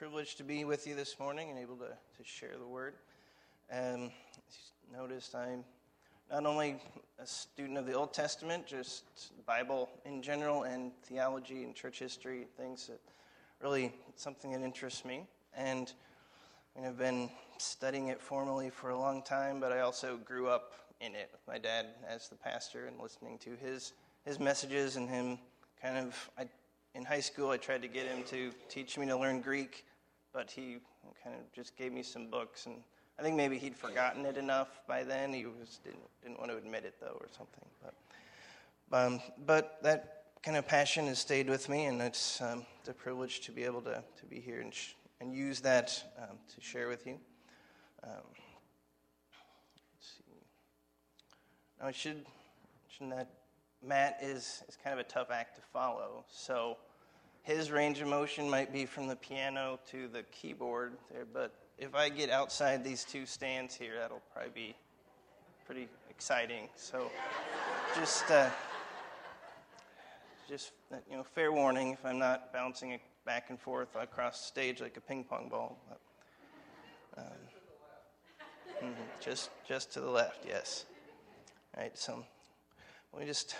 privilege to be with you this morning and able to, to share the word. Um, noticed I'm not only a student of the Old Testament, just Bible in general, and theology and church history, things that really something that interests me. And I I've been studying it formally for a long time, but I also grew up in it with my dad as the pastor and listening to his his messages and him kind of. I, in high school, I tried to get him to teach me to learn Greek, but he kind of just gave me some books and I think maybe he'd forgotten it enough by then. He was didn't didn't want to admit it though, or something. But um, but that kind of passion has stayed with me, and it's um, a privilege to be able to to be here and sh- and use that um, to share with you. Um, let's see. Now I should mention that Matt is is kind of a tough act to follow, so his range of motion might be from the piano to the keyboard there, but if I get outside these two stands here, that'll probably be pretty exciting. So just, uh, just you know, fair warning if I'm not bouncing it back and forth across the stage like a ping pong ball. But, um, mm-hmm, just, just to the left, yes. All right, so let me just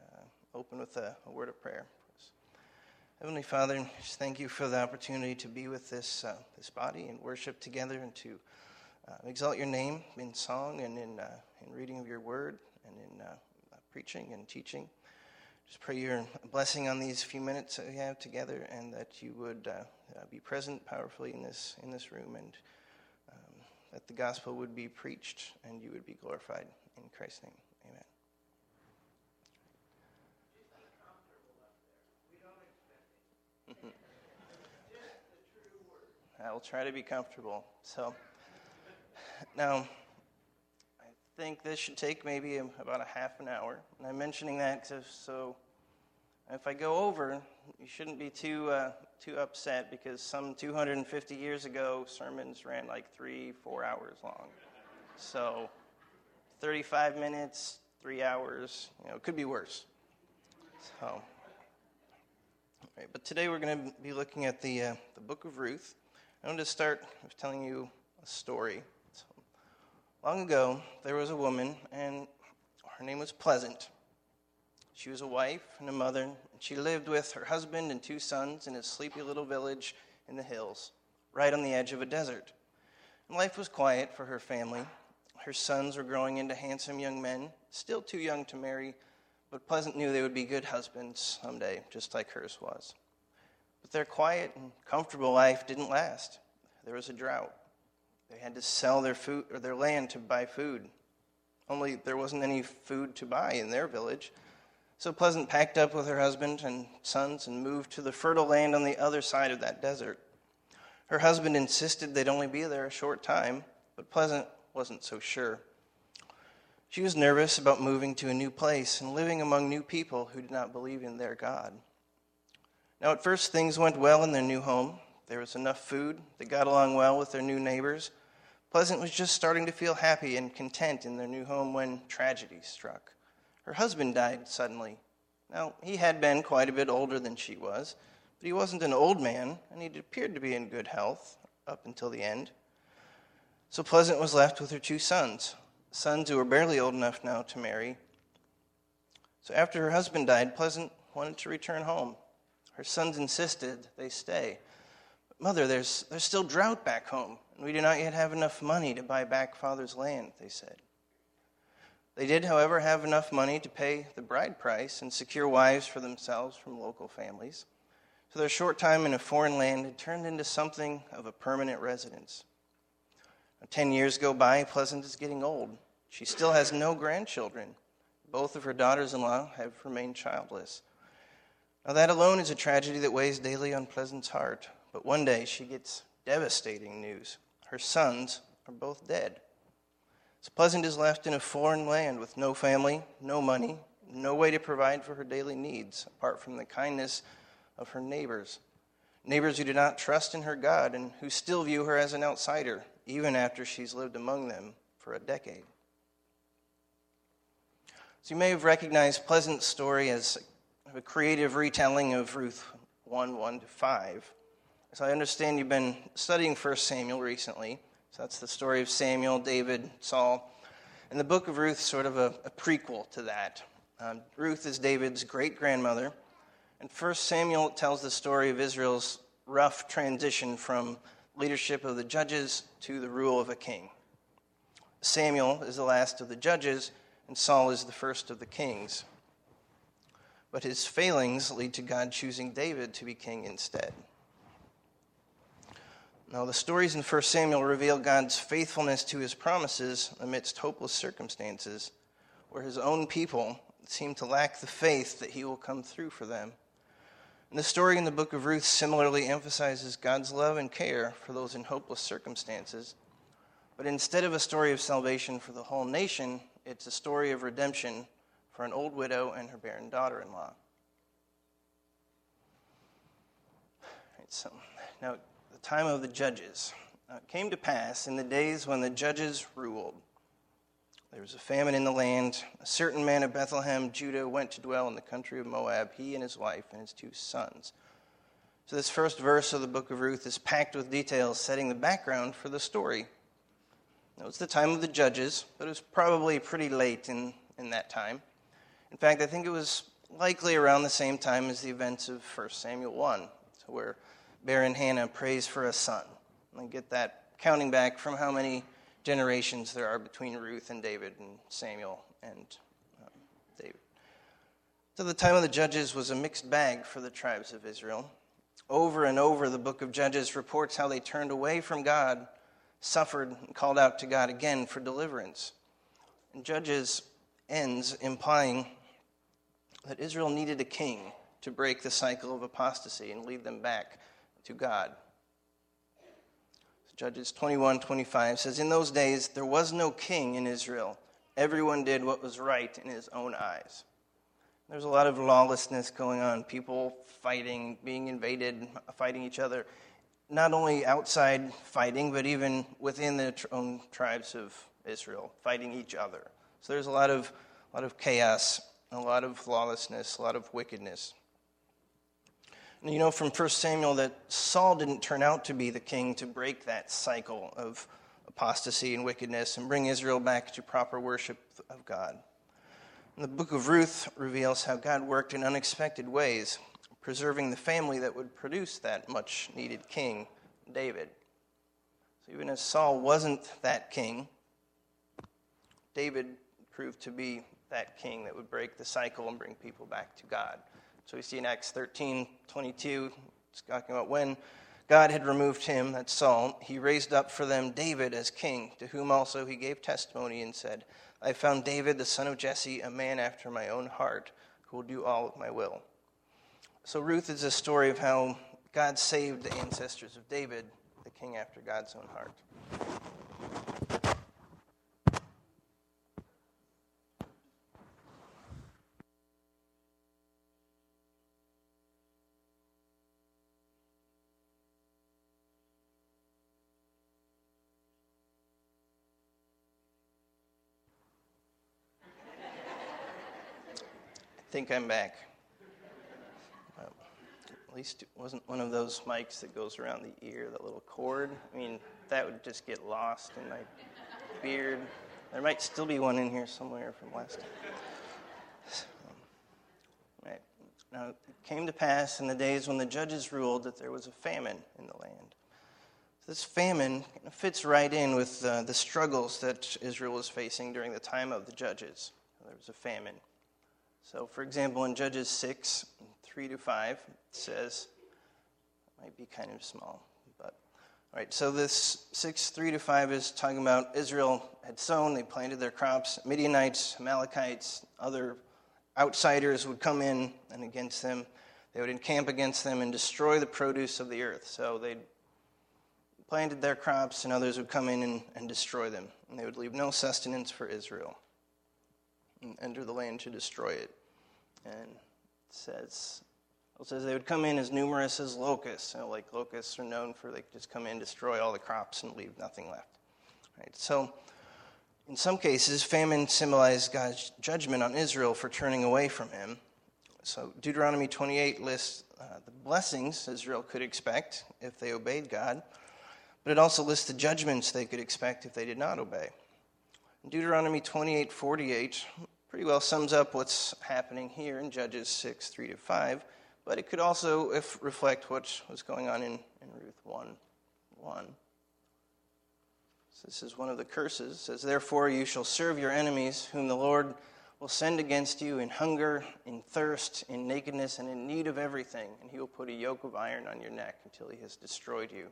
uh, open with a, a word of prayer. Heavenly Father, just thank you for the opportunity to be with this, uh, this body and worship together and to uh, exalt your name in song and in, uh, in reading of your word and in uh, preaching and teaching. Just pray your blessing on these few minutes that we have together and that you would uh, uh, be present powerfully in this, in this room and um, that the gospel would be preached and you would be glorified. In Christ's name. I will try to be comfortable. So, now, I think this should take maybe about a half an hour. And I'm mentioning that cause so if I go over, you shouldn't be too, uh, too upset because some 250 years ago, sermons ran like three, four hours long. So, 35 minutes, three hours, you know, it could be worse. So, right, but today we're going to be looking at the, uh, the book of Ruth. I want to start with telling you a story. So, long ago, there was a woman, and her name was Pleasant. She was a wife and a mother, and she lived with her husband and two sons in a sleepy little village in the hills, right on the edge of a desert. And life was quiet for her family. Her sons were growing into handsome young men, still too young to marry, but Pleasant knew they would be good husbands someday, just like hers was. But their quiet and comfortable life didn't last. There was a drought. They had to sell their food or their land to buy food. Only there wasn't any food to buy in their village. So Pleasant packed up with her husband and sons and moved to the fertile land on the other side of that desert. Her husband insisted they'd only be there a short time, but Pleasant wasn't so sure. She was nervous about moving to a new place and living among new people who did not believe in their God. Now, at first, things went well in their new home. There was enough food. They got along well with their new neighbors. Pleasant was just starting to feel happy and content in their new home when tragedy struck. Her husband died suddenly. Now, he had been quite a bit older than she was, but he wasn't an old man, and he appeared to be in good health up until the end. So Pleasant was left with her two sons, sons who were barely old enough now to marry. So after her husband died, Pleasant wanted to return home. Her sons insisted they stay. Mother, there's, there's still drought back home, and we do not yet have enough money to buy back father's land, they said. They did, however, have enough money to pay the bride price and secure wives for themselves from local families. So their short time in a foreign land had turned into something of a permanent residence. Ten years go by, Pleasant is getting old. She still has no grandchildren. Both of her daughters in law have remained childless. Now, that alone is a tragedy that weighs daily on Pleasant's heart. But one day she gets devastating news. Her sons are both dead. So Pleasant is left in a foreign land with no family, no money, no way to provide for her daily needs apart from the kindness of her neighbors. Neighbors who do not trust in her God and who still view her as an outsider, even after she's lived among them for a decade. So you may have recognized Pleasant's story as a creative retelling of Ruth 1 1 to 5. So I understand you've been studying 1 Samuel recently. So that's the story of Samuel, David, Saul. And the book of Ruth is sort of a, a prequel to that. Um, Ruth is David's great grandmother. And 1 Samuel tells the story of Israel's rough transition from leadership of the judges to the rule of a king. Samuel is the last of the judges, and Saul is the first of the kings. But his failings lead to God choosing David to be king instead. Now, the stories in 1 Samuel reveal God's faithfulness to his promises amidst hopeless circumstances, where his own people seem to lack the faith that he will come through for them. And the story in the book of Ruth similarly emphasizes God's love and care for those in hopeless circumstances. But instead of a story of salvation for the whole nation, it's a story of redemption for an old widow and her barren daughter in law. Right, so, now, the time of the judges. Uh, it came to pass in the days when the judges ruled there was a famine in the land. A certain man of Bethlehem, Judah, went to dwell in the country of Moab, he and his wife and his two sons. So, this first verse of the book of Ruth is packed with details setting the background for the story. It was the time of the judges, but it was probably pretty late in, in that time. In fact, I think it was likely around the same time as the events of 1 Samuel 1, where barren Hannah prays for a son. And get that counting back from how many generations there are between Ruth and David and Samuel and um, David. So the time of the judges was a mixed bag for the tribes of Israel. Over and over, the book of Judges reports how they turned away from God, suffered, and called out to God again for deliverance. And Judges ends implying that Israel needed a king to break the cycle of apostasy and lead them back to God. Judges 21 25 says, In those days there was no king in Israel. Everyone did what was right in his own eyes. There's a lot of lawlessness going on, people fighting, being invaded, fighting each other. Not only outside fighting, but even within the own tribes of Israel, fighting each other. So there's a lot of, a lot of chaos, a lot of lawlessness, a lot of wickedness. You know from 1 Samuel that Saul didn't turn out to be the king to break that cycle of apostasy and wickedness and bring Israel back to proper worship of God. And the book of Ruth reveals how God worked in unexpected ways, preserving the family that would produce that much needed king, David. So even as Saul wasn't that king, David proved to be that king that would break the cycle and bring people back to God. So we see in Acts 13 22, it's talking about when God had removed him, that's Saul, he raised up for them David as king, to whom also he gave testimony and said, I found David, the son of Jesse, a man after my own heart, who will do all of my will. So Ruth is a story of how God saved the ancestors of David, the king after God's own heart. Think I'm back. Well, at least it wasn't one of those mics that goes around the ear, that little cord. I mean, that would just get lost in my beard. There might still be one in here somewhere from last time. Now, it came to pass in the days when the judges ruled that there was a famine in the land. This famine fits right in with uh, the struggles that Israel was facing during the time of the judges. There was a famine. So, for example, in Judges 6, 3 to 5, it says, it might be kind of small, but all right, so this 6, 3 to 5 is talking about Israel had sown, they planted their crops. Midianites, Amalekites, other outsiders would come in and against them. They would encamp against them and destroy the produce of the earth. So they planted their crops, and others would come in and, and destroy them. And they would leave no sustenance for Israel and enter the land to destroy it. And it says, it says they would come in as numerous as locusts. You know, like locusts are known for they just come in, destroy all the crops, and leave nothing left. Right? So, in some cases, famine symbolized God's judgment on Israel for turning away from Him. So Deuteronomy 28 lists uh, the blessings Israel could expect if they obeyed God, but it also lists the judgments they could expect if they did not obey. In Deuteronomy 28 48 pretty well sums up what's happening here in Judges 6 3 to 5, but it could also if, reflect what was going on in, in Ruth 1 1. So this is one of the curses. It says, Therefore you shall serve your enemies, whom the Lord will send against you in hunger, in thirst, in nakedness, and in need of everything, and he will put a yoke of iron on your neck until he has destroyed you.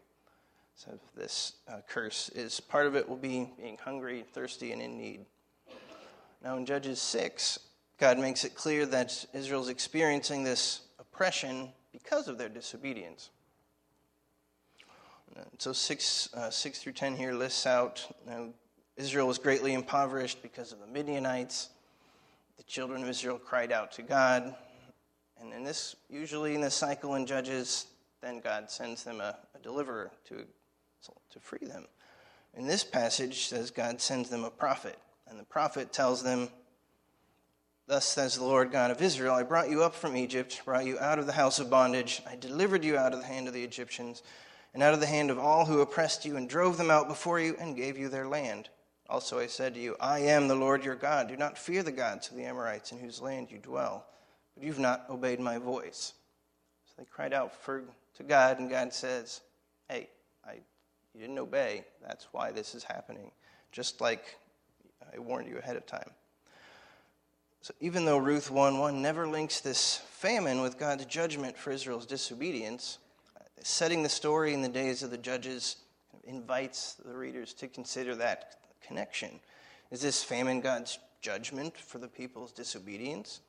So this uh, curse is part of it will be being hungry, thirsty, and in need. Now in Judges 6, God makes it clear that Israel's experiencing this oppression because of their disobedience. So 6, uh, 6 through 10 here lists out you know, Israel was greatly impoverished because of the Midianites. The children of Israel cried out to God. And in this, usually in this cycle in Judges, then God sends them a, a deliverer to to free them. In this passage says God sends them a prophet, and the prophet tells them, Thus says the Lord God of Israel, I brought you up from Egypt, brought you out of the house of bondage, I delivered you out of the hand of the Egyptians, and out of the hand of all who oppressed you, and drove them out before you, and gave you their land. Also I said to you, I am the Lord your God. Do not fear the gods of the Amorites in whose land you dwell, but you've not obeyed my voice. So they cried out for, to God, and God says, Hey, I you didn't obey. That's why this is happening, just like I warned you ahead of time. So even though Ruth 1 1 never links this famine with God's judgment for Israel's disobedience, setting the story in the days of the judges invites the readers to consider that connection. Is this famine God's judgment for the people's disobedience?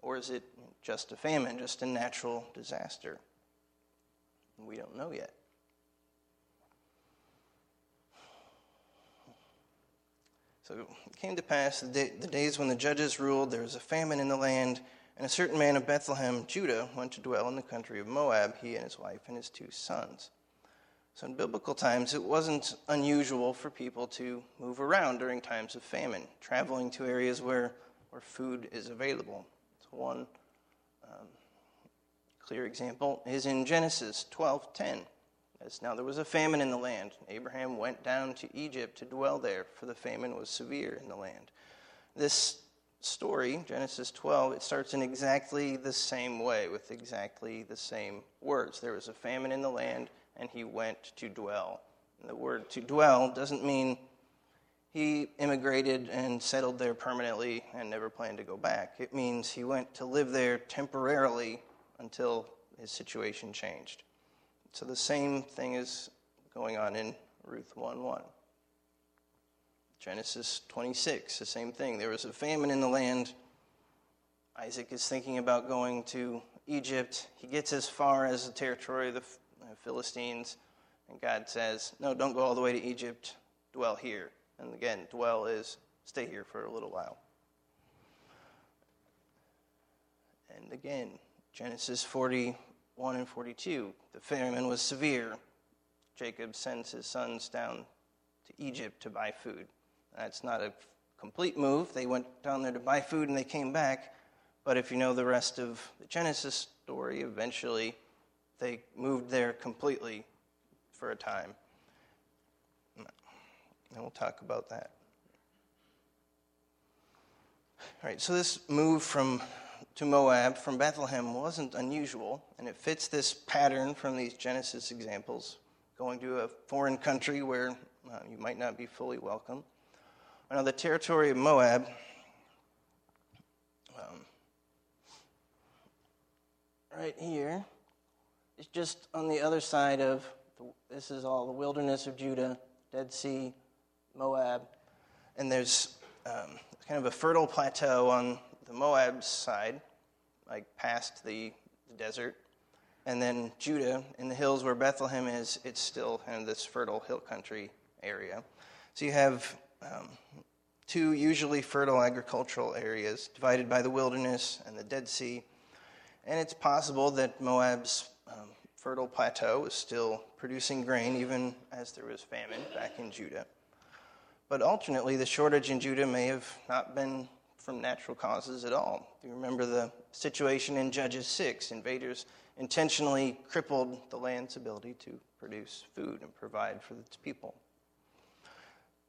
Or is it just a famine, just a natural disaster? We don't know yet. So it came to pass the, day, the, days when the judges ruled, there was a famine in the land, and a certain man of Bethlehem, Judah, went to dwell in the country of Moab, he and his wife and his two sons. So in biblical times, it wasn't unusual for people to move around during times of famine, traveling to areas where, where food is available. So one um, clear example is in Genesis 12:10. As now there was a famine in the land. Abraham went down to Egypt to dwell there, for the famine was severe in the land. This story, Genesis 12, it starts in exactly the same way, with exactly the same words. There was a famine in the land, and he went to dwell. And the word to dwell doesn't mean he immigrated and settled there permanently and never planned to go back. It means he went to live there temporarily until his situation changed. So the same thing is going on in Ruth 1 1. Genesis 26, the same thing. There was a famine in the land. Isaac is thinking about going to Egypt. He gets as far as the territory of the uh, Philistines, and God says, No, don't go all the way to Egypt. Dwell here. And again, dwell is stay here for a little while. And again, Genesis 40, 1 and 42. The famine was severe. Jacob sends his sons down to Egypt to buy food. That's not a complete move. They went down there to buy food and they came back. But if you know the rest of the Genesis story, eventually they moved there completely for a time. And we'll talk about that. All right, so this move from to Moab from Bethlehem wasn't unusual, and it fits this pattern from these Genesis examples going to a foreign country where uh, you might not be fully welcome. Now, the territory of Moab. Um, right here is just on the other side of the, this is all the wilderness of Judah, Dead Sea, Moab, and there's um, kind of a fertile plateau on the Moab side, like past the, the desert. And then Judah, in the hills where Bethlehem is, it's still of this fertile hill country area. So you have um, two usually fertile agricultural areas divided by the wilderness and the Dead Sea. And it's possible that Moab's um, fertile plateau was still producing grain even as there was famine back in Judah. But alternately, the shortage in Judah may have not been from natural causes at all. Do you remember the situation in Judges 6? Invaders intentionally crippled the land's ability to produce food and provide for its people.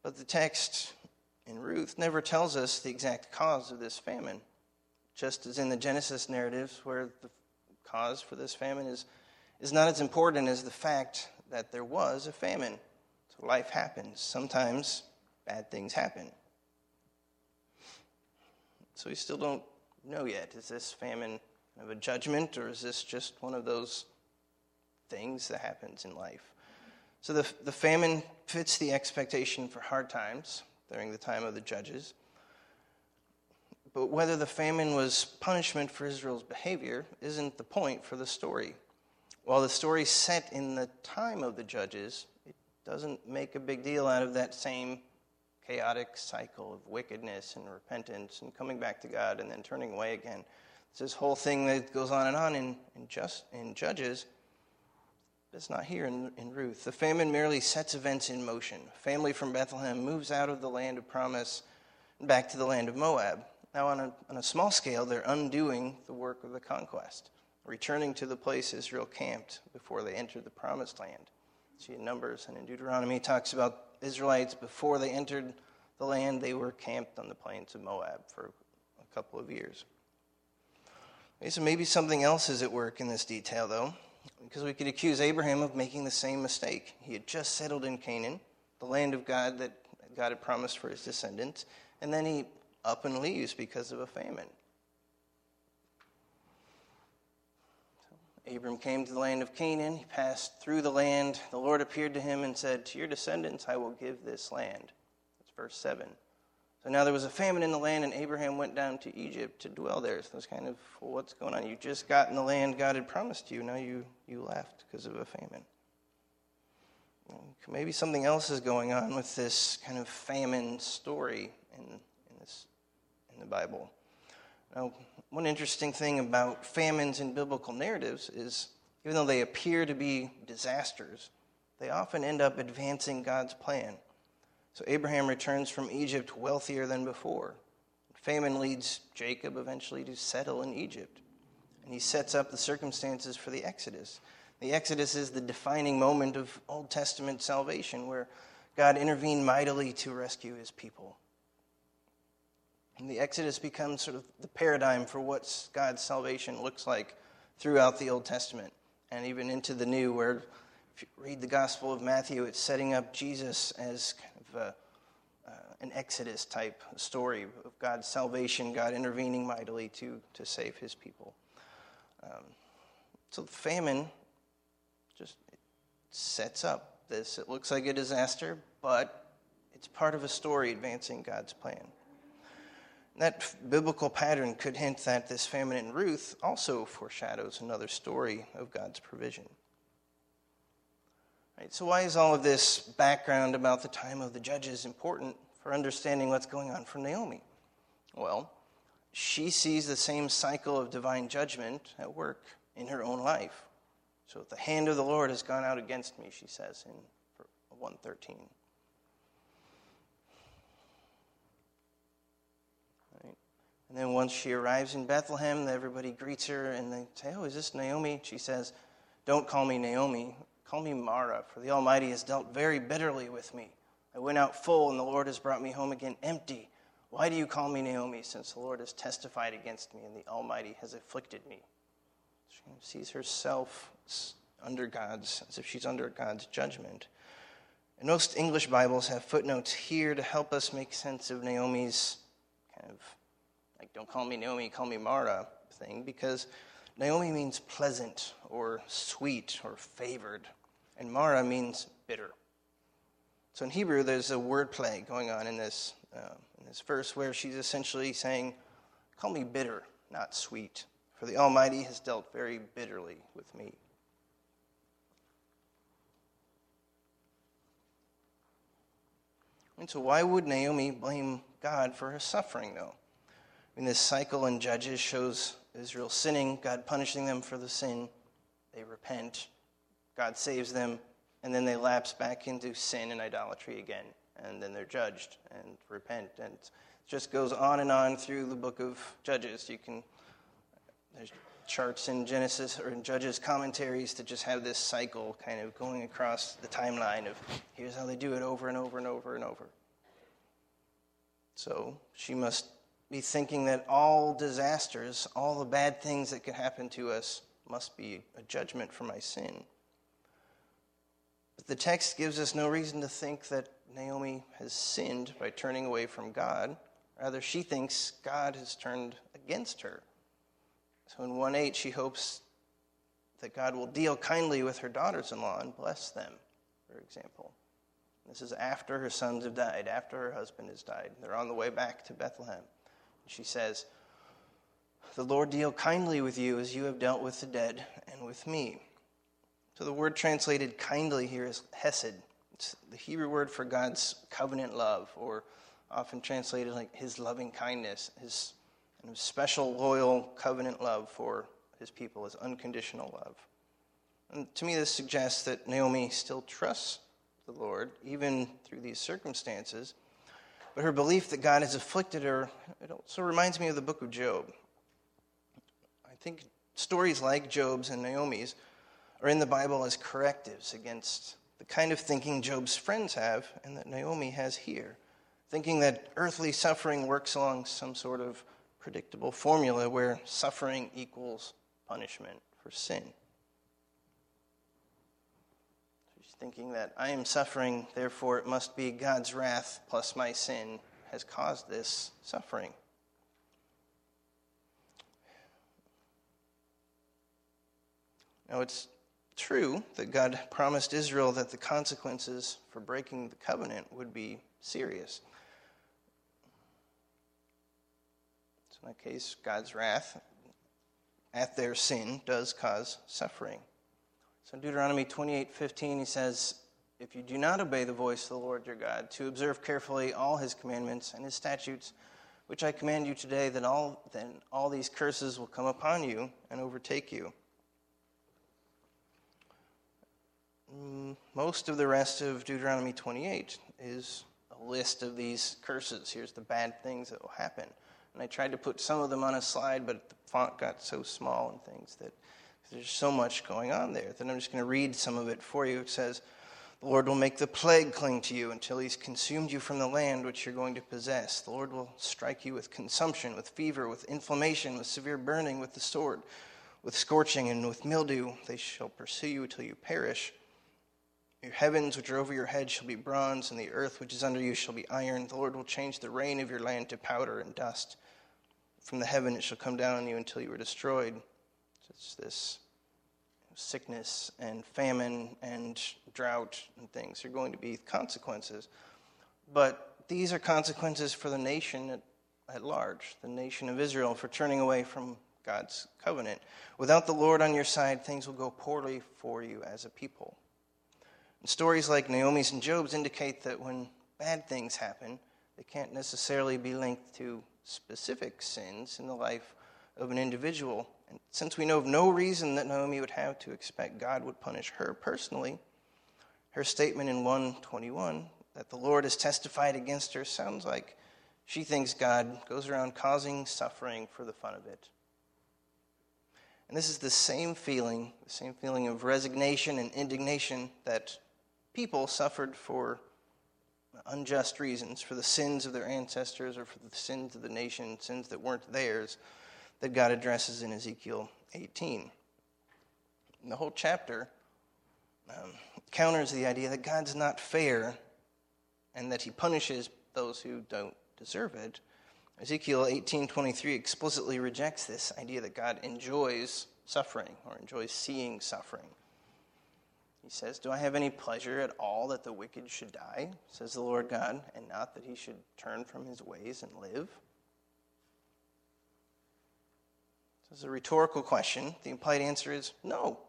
But the text in Ruth never tells us the exact cause of this famine, just as in the Genesis narratives, where the cause for this famine is, is not as important as the fact that there was a famine. So life happens. Sometimes bad things happen. So we still don't know yet. Is this famine of a judgment, or is this just one of those things that happens in life? So the, the famine fits the expectation for hard times during the time of the judges. But whether the famine was punishment for Israel's behavior isn't the point for the story. While the story's set in the time of the judges, it doesn't make a big deal out of that same chaotic cycle of wickedness and repentance and coming back to God and then turning away again. It's this whole thing that goes on and on in, in, just, in Judges. It's not here in, in Ruth. The famine merely sets events in motion. Family from Bethlehem moves out of the land of promise and back to the land of Moab. Now, on a, on a small scale, they're undoing the work of the conquest, returning to the place Israel camped before they entered the promised land. See, in Numbers and in Deuteronomy, talks about Israelites, before they entered the land, they were camped on the plains of Moab for a couple of years. Okay, so maybe something else is at work in this detail, though, because we could accuse Abraham of making the same mistake. He had just settled in Canaan, the land of God that God had promised for his descendants, and then he up and leaves because of a famine. Abram came to the land of Canaan. He passed through the land. The Lord appeared to him and said, To your descendants I will give this land. That's verse 7. So now there was a famine in the land, and Abraham went down to Egypt to dwell there. So it's kind of, well, what's going on? You just got in the land God had promised you. Now you, you left because of a famine. Maybe something else is going on with this kind of famine story in, in, this, in the Bible. Now, one interesting thing about famines in biblical narratives is even though they appear to be disasters, they often end up advancing God's plan. So Abraham returns from Egypt wealthier than before. Famine leads Jacob eventually to settle in Egypt. And he sets up the circumstances for the Exodus. The Exodus is the defining moment of Old Testament salvation where God intervened mightily to rescue his people. And the Exodus becomes sort of the paradigm for what God's salvation looks like throughout the Old Testament and even into the New, where if you read the Gospel of Matthew, it's setting up Jesus as kind of a, uh, an Exodus type story of God's salvation, God intervening mightily to, to save his people. Um, so the famine just sets up this. It looks like a disaster, but it's part of a story advancing God's plan. That biblical pattern could hint that this famine in Ruth also foreshadows another story of God's provision. Right, so, why is all of this background about the time of the judges important for understanding what's going on for Naomi? Well, she sees the same cycle of divine judgment at work in her own life. So, the hand of the Lord has gone out against me, she says in 113. And then once she arrives in Bethlehem, everybody greets her and they say, Oh, is this Naomi? She says, Don't call me Naomi. Call me Mara, for the Almighty has dealt very bitterly with me. I went out full, and the Lord has brought me home again empty. Why do you call me Naomi, since the Lord has testified against me and the Almighty has afflicted me? She sees herself under God's, as if she's under God's judgment. And most English Bibles have footnotes here to help us make sense of Naomi's kind of like don't call me Naomi, call me Mara thing, because Naomi means pleasant or sweet or favored, and Mara means bitter. So in Hebrew, there's a word play going on in this, uh, in this verse where she's essentially saying, Call me bitter, not sweet, for the Almighty has dealt very bitterly with me. And so, why would Naomi blame God for her suffering, though? Mean, this cycle in Judges shows Israel sinning, God punishing them for the sin. They repent, God saves them, and then they lapse back into sin and idolatry again. And then they're judged and repent. And it just goes on and on through the book of Judges. You can there's charts in Genesis or in Judges commentaries that just have this cycle kind of going across the timeline of here's how they do it over and over and over and over. So she must be thinking that all disasters, all the bad things that could happen to us, must be a judgment for my sin. But the text gives us no reason to think that Naomi has sinned by turning away from God. Rather, she thinks God has turned against her. So in 1 8, she hopes that God will deal kindly with her daughters in law and bless them, for example. This is after her sons have died, after her husband has died. They're on the way back to Bethlehem. She says, The Lord deal kindly with you as you have dealt with the dead and with me. So the word translated kindly here is hesed. It's the Hebrew word for God's covenant love, or often translated like his loving kindness, his special, loyal covenant love for his people, his unconditional love. And to me, this suggests that Naomi still trusts the Lord, even through these circumstances. But her belief that God has afflicted her, it also reminds me of the book of Job. I think stories like Job's and Naomi's are in the Bible as correctives against the kind of thinking Job's friends have and that Naomi has here, thinking that earthly suffering works along some sort of predictable formula where suffering equals punishment for sin. She's thinking that I am suffering, therefore it must be God's wrath plus my sin has caused this suffering. Now, it's true that God promised Israel that the consequences for breaking the covenant would be serious. So, in that case, God's wrath at their sin does cause suffering. So in Deuteronomy 28 15, he says, If you do not obey the voice of the Lord your God, to observe carefully all his commandments and his statutes, which I command you today, then all, then all these curses will come upon you and overtake you. Mm, most of the rest of Deuteronomy 28 is a list of these curses. Here's the bad things that will happen. And I tried to put some of them on a slide, but the font got so small and things that there's so much going on there. that I'm just going to read some of it for you. It says, The Lord will make the plague cling to you until he's consumed you from the land which you're going to possess. The Lord will strike you with consumption, with fever, with inflammation, with severe burning, with the sword, with scorching, and with mildew. They shall pursue you till you perish. Your heavens, which are over your head, shall be bronze, and the earth, which is under you, shall be iron. The Lord will change the rain of your land to powder and dust from the heaven it shall come down on you until you are destroyed. It's this sickness and famine and drought and things are going to be consequences. But these are consequences for the nation at, at large, the nation of Israel, for turning away from God's covenant. Without the Lord on your side, things will go poorly for you as a people. And stories like Naomi's and Job's indicate that when bad things happen, they can't necessarily be linked to specific sins in the life of an individual. And since we know of no reason that Naomi would have to expect God would punish her personally, her statement in 121 that the Lord has testified against her sounds like she thinks God goes around causing suffering for the fun of it. And this is the same feeling, the same feeling of resignation and indignation that people suffered for unjust reasons, for the sins of their ancestors or for the sins of the nation, sins that weren't theirs, that God addresses in Ezekiel 18. And the whole chapter um, counters the idea that God's not fair and that he punishes those who don't deserve it. Ezekiel 18:23 explicitly rejects this idea that God enjoys suffering or enjoys seeing suffering. He says, Do I have any pleasure at all that the wicked should die, says the Lord God, and not that he should turn from his ways and live? This is a rhetorical question. The implied answer is no.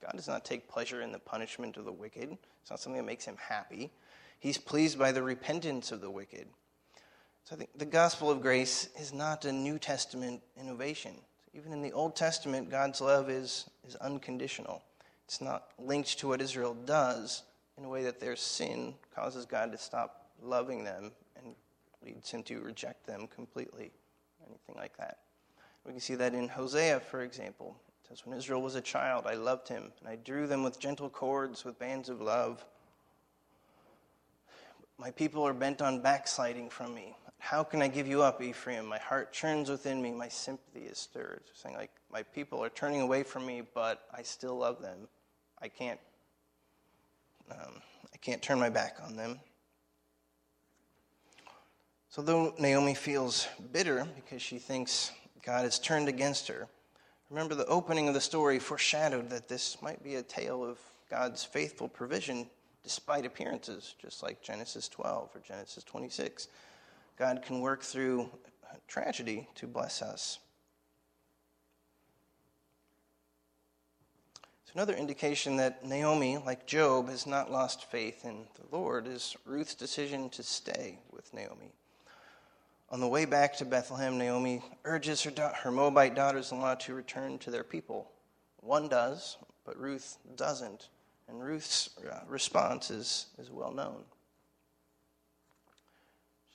God does not take pleasure in the punishment of the wicked. It's not something that makes him happy. He's pleased by the repentance of the wicked. So I think the gospel of grace is not a New Testament innovation. Even in the Old Testament, God's love is, is unconditional. It's not linked to what Israel does in a way that their sin causes God to stop loving them and leads him to reject them completely, anything like that. We can see that in Hosea, for example. It says, When Israel was a child, I loved him, and I drew them with gentle cords, with bands of love. My people are bent on backsliding from me. How can I give you up, Ephraim? My heart churns within me, my sympathy is stirred. saying, like, my people are turning away from me, but I still love them. I can't, um, I can't turn my back on them. So, though Naomi feels bitter because she thinks God has turned against her, remember the opening of the story foreshadowed that this might be a tale of God's faithful provision despite appearances, just like Genesis 12 or Genesis 26. God can work through tragedy to bless us. So, another indication that Naomi, like Job, has not lost faith in the Lord is Ruth's decision to stay with Naomi. On the way back to Bethlehem, Naomi urges her, da- her Moabite daughters in law to return to their people. One does, but Ruth doesn't. And Ruth's uh, response is, is well known.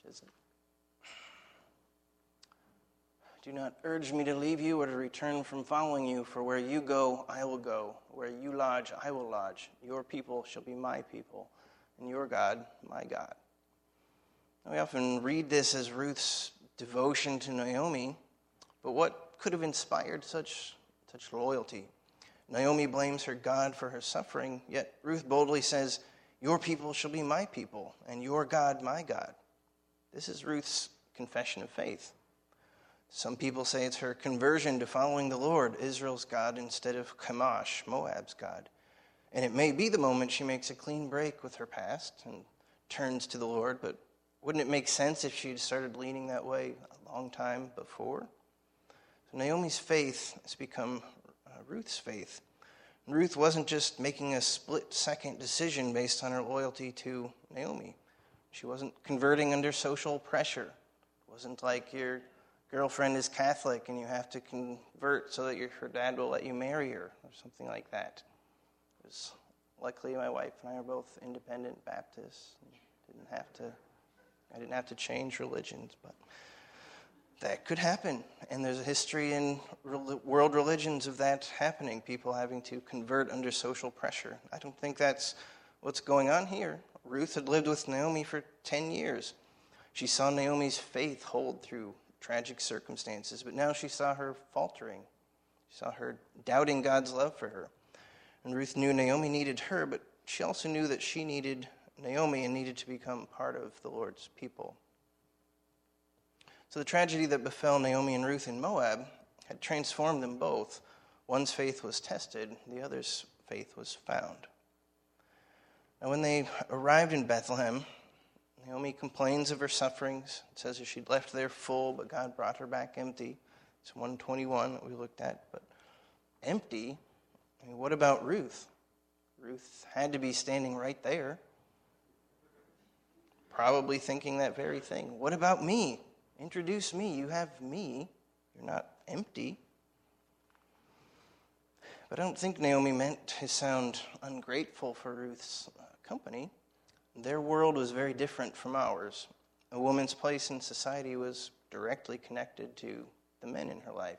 She says, Do not urge me to leave you or to return from following you, for where you go, I will go. Where you lodge, I will lodge. Your people shall be my people, and your God, my God. We often read this as Ruth's devotion to Naomi, but what could have inspired such, such loyalty? Naomi blames her God for her suffering, yet Ruth boldly says, Your people shall be my people, and your God my God. This is Ruth's confession of faith. Some people say it's her conversion to following the Lord, Israel's God, instead of Chemosh, Moab's God. And it may be the moment she makes a clean break with her past and turns to the Lord, but wouldn't it make sense if she had started leaning that way a long time before? So Naomi's faith has become uh, Ruth's faith. And Ruth wasn't just making a split second decision based on her loyalty to Naomi. She wasn't converting under social pressure. It wasn't like your girlfriend is Catholic and you have to convert so that your, her dad will let you marry her or something like that. It was, luckily, my wife and I are both independent Baptists. Didn't have to, I didn't have to change religions, but that could happen. And there's a history in world religions of that happening, people having to convert under social pressure. I don't think that's what's going on here. Ruth had lived with Naomi for 10 years. She saw Naomi's faith hold through tragic circumstances, but now she saw her faltering. She saw her doubting God's love for her. And Ruth knew Naomi needed her, but she also knew that she needed Naomi and needed to become part of the Lord's people. So the tragedy that befell Naomi and Ruth in Moab had transformed them both. One's faith was tested, the other's faith was found. Now, when they arrived in Bethlehem, Naomi complains of her sufferings. It says that she'd left there full, but God brought her back empty. It's 121 that we looked at. But empty, I mean, what about Ruth? Ruth had to be standing right there, probably thinking that very thing. What about me? Introduce me. You have me. You're not empty. But I don't think Naomi meant to sound ungrateful for Ruth's uh, company. Their world was very different from ours. A woman's place in society was directly connected to the men in her life.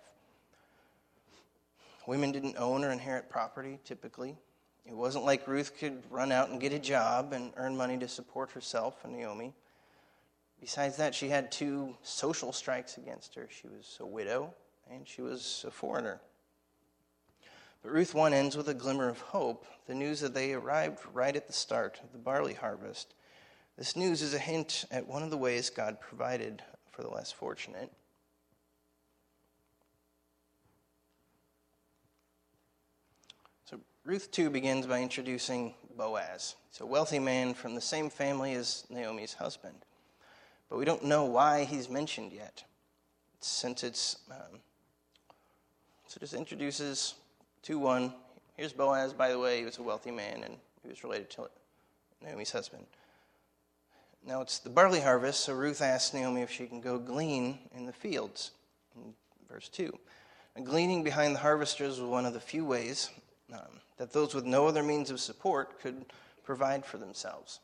Women didn't own or inherit property typically. It wasn't like Ruth could run out and get a job and earn money to support herself and Naomi. Besides that, she had two social strikes against her. She was a widow and she was a foreigner. But Ruth 1 ends with a glimmer of hope the news that they arrived right at the start of the barley harvest. This news is a hint at one of the ways God provided for the less fortunate. So Ruth 2 begins by introducing Boaz. He's a wealthy man from the same family as Naomi's husband but we don't know why he's mentioned yet. Since it's, um, so just introduces 2 1. Here's Boaz, by the way, he was a wealthy man and he was related to Naomi's husband. Now it's the barley harvest, so Ruth asks Naomi if she can go glean in the fields. In verse 2. And gleaning behind the harvesters was one of the few ways um, that those with no other means of support could provide for themselves.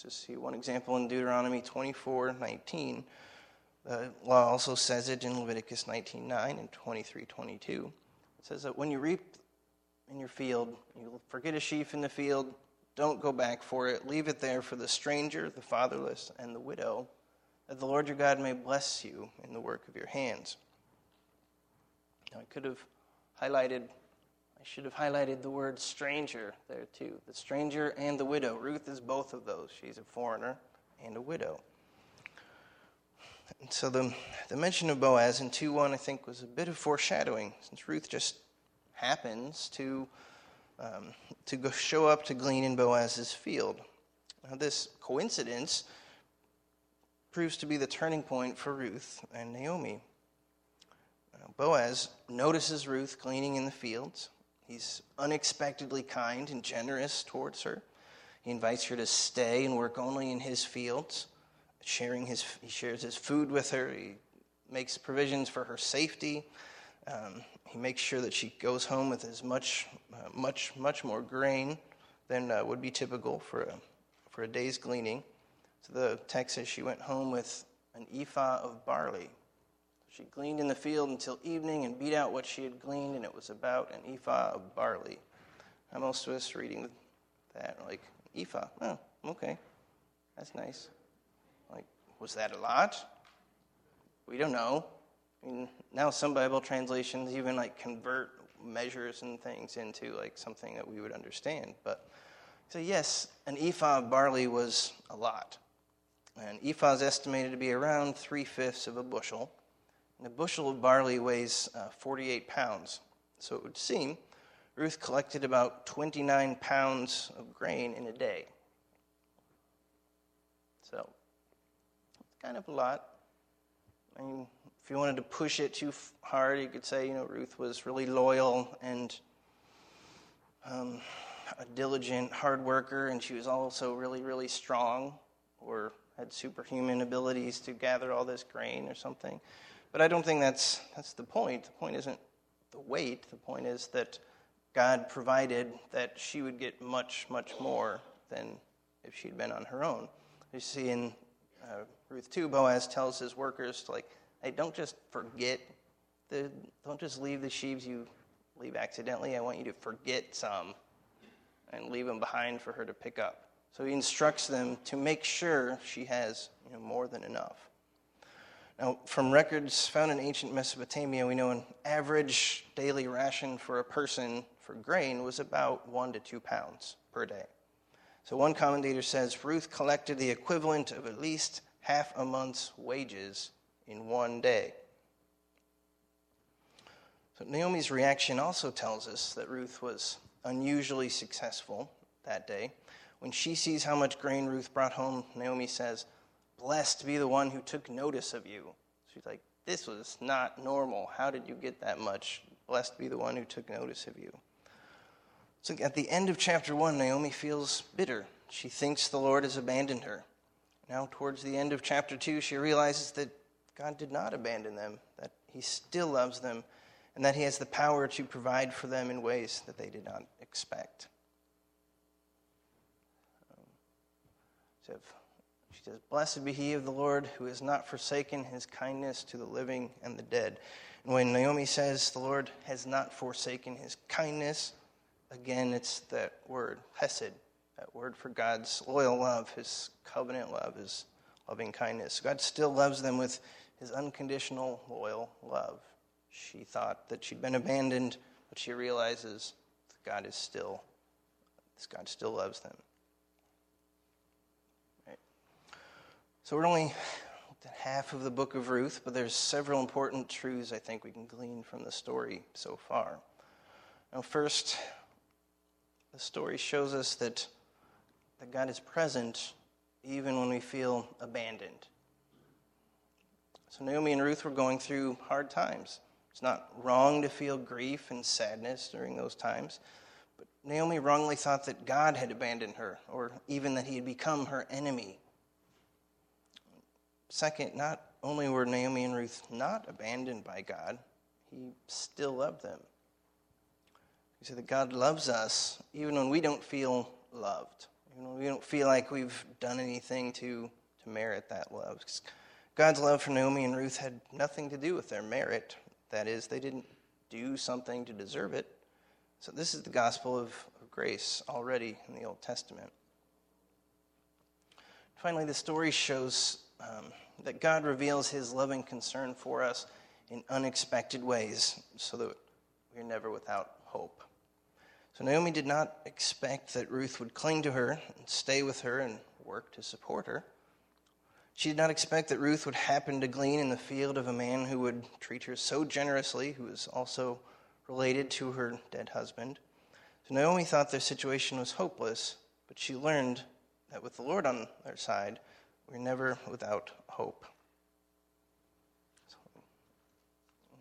Just see one example in Deuteronomy 24 19. The law also says it in Leviticus 19 9 and 23 22. It says that when you reap in your field, you forget a sheaf in the field, don't go back for it. Leave it there for the stranger, the fatherless, and the widow, that the Lord your God may bless you in the work of your hands. Now, I could have highlighted, I should have highlighted the word stranger there too. The stranger and the widow. Ruth is both of those. She's a foreigner and a widow. And so the, the mention of Boaz in 2 1, I think, was a bit of foreshadowing, since Ruth just happens to, um, to go show up to glean in Boaz's field. Now, this coincidence proves to be the turning point for Ruth and Naomi. Boaz notices Ruth gleaning in the fields. He's unexpectedly kind and generous towards her. He invites her to stay and work only in his fields sharing his, he shares his food with her. He makes provisions for her safety. Um, he makes sure that she goes home with as much, uh, much, much more grain than uh, would be typical for a, for a day's gleaning. So the text says she went home with an ephah of barley. She gleaned in the field until evening and beat out what she had gleaned, and it was about an ephah of barley. I'm of us reading that like, ephah, oh, okay, that's nice. Like, was that a lot? We don't know. I mean, now some Bible translations even like convert measures and things into like something that we would understand. But so yes, an ephah of barley was a lot. An ephah is estimated to be around three fifths of a bushel. And a bushel of barley weighs uh, 48 pounds. So it would seem Ruth collected about 29 pounds of grain in a day. So it's kind of a lot. I mean, if you wanted to push it too hard, you could say, you know, Ruth was really loyal and um, a diligent, hard worker, and she was also really, really strong or had superhuman abilities to gather all this grain or something. But I don't think that's, that's the point. The point isn't the weight, the point is that God provided that she would get much, much more than if she'd been on her own. You see in uh, Ruth 2, Boaz tells his workers, to like, hey, don't just forget, the, don't just leave the sheaves you leave accidentally. I want you to forget some and leave them behind for her to pick up. So he instructs them to make sure she has you know, more than enough. Now, from records found in ancient Mesopotamia, we know an average daily ration for a person for grain was about one to two pounds per day. So one commentator says Ruth collected the equivalent of at least half a month's wages in one day. So Naomi's reaction also tells us that Ruth was unusually successful that day. When she sees how much grain Ruth brought home, Naomi says, Blessed be the one who took notice of you. She's like, This was not normal. How did you get that much? Blessed be the one who took notice of you. So at the end of chapter 1, Naomi feels bitter. She thinks the Lord has abandoned her. Now, towards the end of chapter 2, she realizes that God did not abandon them, that He still loves them, and that He has the power to provide for them in ways that they did not expect. So says, Blessed be He of the Lord who has not forsaken His kindness to the living and the dead. And when Naomi says the Lord has not forsaken His kindness, Again, it's that word, hesed, that word for God's loyal love, his covenant love, his loving kindness. God still loves them with his unconditional, loyal love. She thought that she'd been abandoned, but she realizes that God is still, God still loves them. So we're only at half of the book of Ruth, but there's several important truths I think we can glean from the story so far. Now, first, the story shows us that, that God is present even when we feel abandoned. So Naomi and Ruth were going through hard times. It's not wrong to feel grief and sadness during those times, but Naomi wrongly thought that God had abandoned her, or even that he had become her enemy. Second, not only were Naomi and Ruth not abandoned by God, he still loved them. You see that God loves us even when we don't feel loved, Even when we don't feel like we've done anything to, to merit that love. God's love for Naomi and Ruth had nothing to do with their merit. That is, they didn't do something to deserve it. So, this is the gospel of, of grace already in the Old Testament. Finally, the story shows um, that God reveals his loving concern for us in unexpected ways so that we're never without hope. So Naomi did not expect that Ruth would cling to her and stay with her and work to support her. She did not expect that Ruth would happen to glean in the field of a man who would treat her so generously, who was also related to her dead husband. So Naomi thought their situation was hopeless, but she learned that with the Lord on their side, we're never without hope. So,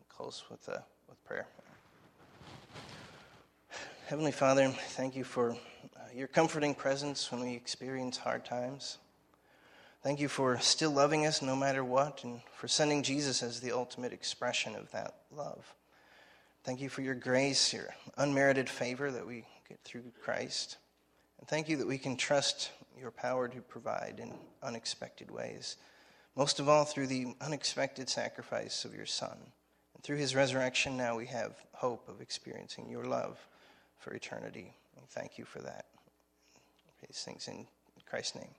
close with, uh, with prayer. Heavenly Father, thank you for uh, your comforting presence when we experience hard times. Thank you for still loving us no matter what and for sending Jesus as the ultimate expression of that love. Thank you for your grace, your unmerited favor that we get through Christ. And thank you that we can trust your power to provide in unexpected ways. Most of all, through the unexpected sacrifice of your Son. And through his resurrection, now we have hope of experiencing your love for eternity. And thank you for that. These things in Christ's name.